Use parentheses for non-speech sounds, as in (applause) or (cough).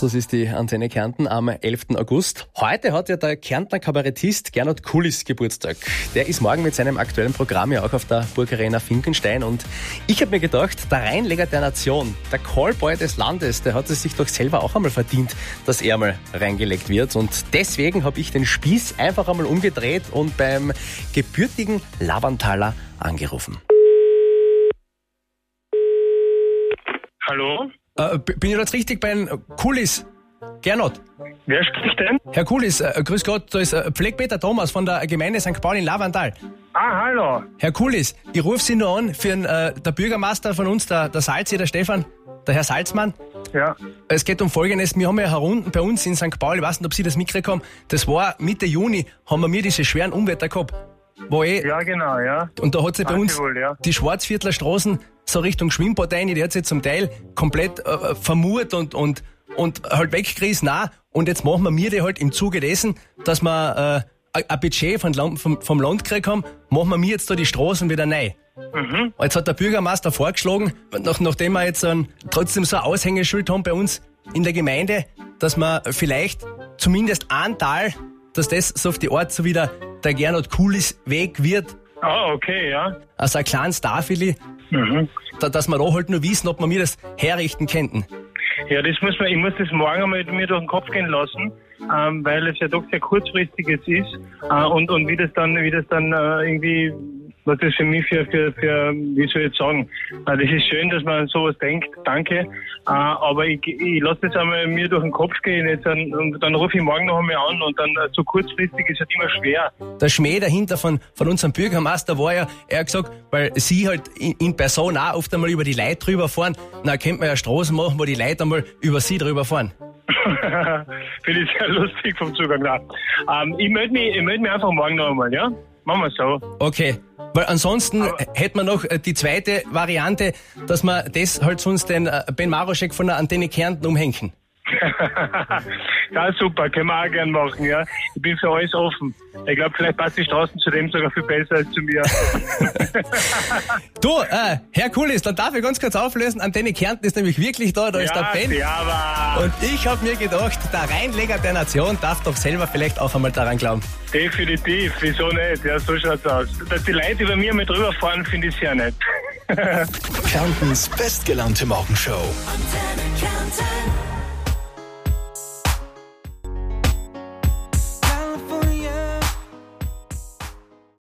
Das ist die Antenne Kärnten am 11. August. Heute hat ja der Kärntner Kabarettist Gernot Kulis Geburtstag. Der ist morgen mit seinem aktuellen Programm ja auch auf der Burgarena Finkenstein und ich habe mir gedacht, der Reinleger der Nation, der Callboy des Landes, der hat es sich doch selber auch einmal verdient, dass er mal reingelegt wird und deswegen habe ich den Spieß einfach einmal umgedreht und beim gebürtigen Lavantaler angerufen. Hallo? Äh, bin ich jetzt richtig bei Kulis? Gernot? Wer spricht denn? Herr Kulis, äh, grüß Gott, da ist äh, Pflegpeter Thomas von der Gemeinde St. Paul in Lavantal. Ah, hallo. Herr Kulis, ich rufe Sie nur an für den, äh, der Bürgermeister von uns, der, der Salzi, der Stefan, der Herr Salzmann. Ja. Es geht um Folgendes, wir haben ja herunten bei uns in St. Paul, ich weiß nicht, ob Sie das mitgekriegt haben, das war Mitte Juni, haben wir mir diese schweren Unwetter gehabt, wo eh, Ja, genau, ja. und da hat sich bei uns wohl, ja. die Schwarzviertler Straßen so Richtung Schwimmbad rein, die hat sich zum Teil komplett äh, vermurt und, und, und halt weggerissen. Nein, und jetzt machen wir mir die halt im Zuge dessen, dass wir äh, ein- Budget von, Land- vom, vom Land gekriegt haben, machen wir mir jetzt da die Straßen wieder neu. Mhm. Jetzt hat der Bürgermeister vorgeschlagen, nach, nachdem wir jetzt ein, trotzdem so ein Aushängeschild haben bei uns in der Gemeinde, dass wir vielleicht zumindest ein Tal, dass das so auf die Art so wieder der Gernot Kulis Weg wird, Ah, okay, ja. also ein kleines Tafeli, Mhm. da, dass wir da halt nur wissen, ob wir mir das herrichten könnten. Ja, das muss man, ich muss das morgen einmal mir durch den Kopf gehen lassen, ähm, weil es ja doch sehr kurzfristiges ist äh, und, und wie das dann, wie das dann äh, irgendwie, was das für mich für, für, für wie soll ich jetzt sagen, äh, das ist schön, dass man an sowas denkt, danke, äh, aber ich, ich lasse das einmal mir durch den Kopf gehen jetzt dann, und dann rufe ich morgen noch einmal an und dann äh, so kurzfristig ist halt immer schwer. Der Schmäh dahinter von, von unserem Bürgermeister war ja, er hat gesagt, weil sie halt in, in Person auch oft einmal über die Leute drüber fahren, na könnte man ja Straßen machen, wo die Leute einmal über sie drüber fahren. (laughs) Finde ich sehr lustig vom Zugang da. Ähm, ich melde mich, ich melde mich einfach morgen noch einmal, ja? Machen wir so. Okay. Weil ansonsten hätten wir noch äh, die zweite Variante, dass wir das halt sonst den äh, Ben Maroschek von der Antenne Kärnten umhängen. (laughs) ja, super, können wir auch gern machen, ja. Ich bin für alles offen. Ich glaube, vielleicht passt die Straßen zu dem sogar viel besser als zu mir. (laughs) Du, äh, Herr Kulis, dann darf ich ganz kurz auflösen. Antenne Kärnten ist nämlich wirklich da, da ist der ja, Ben. servus. Und ich habe mir gedacht, der Reinleger der Nation darf doch selber vielleicht auch einmal daran glauben. Definitiv, wieso nicht? Ja, so schaut's aus. Dass die Leute über mir mit drüber fahren, finde ich sehr nett. (laughs) Kärntens bestgelaunte Morgenshow. Antenne Kärnten.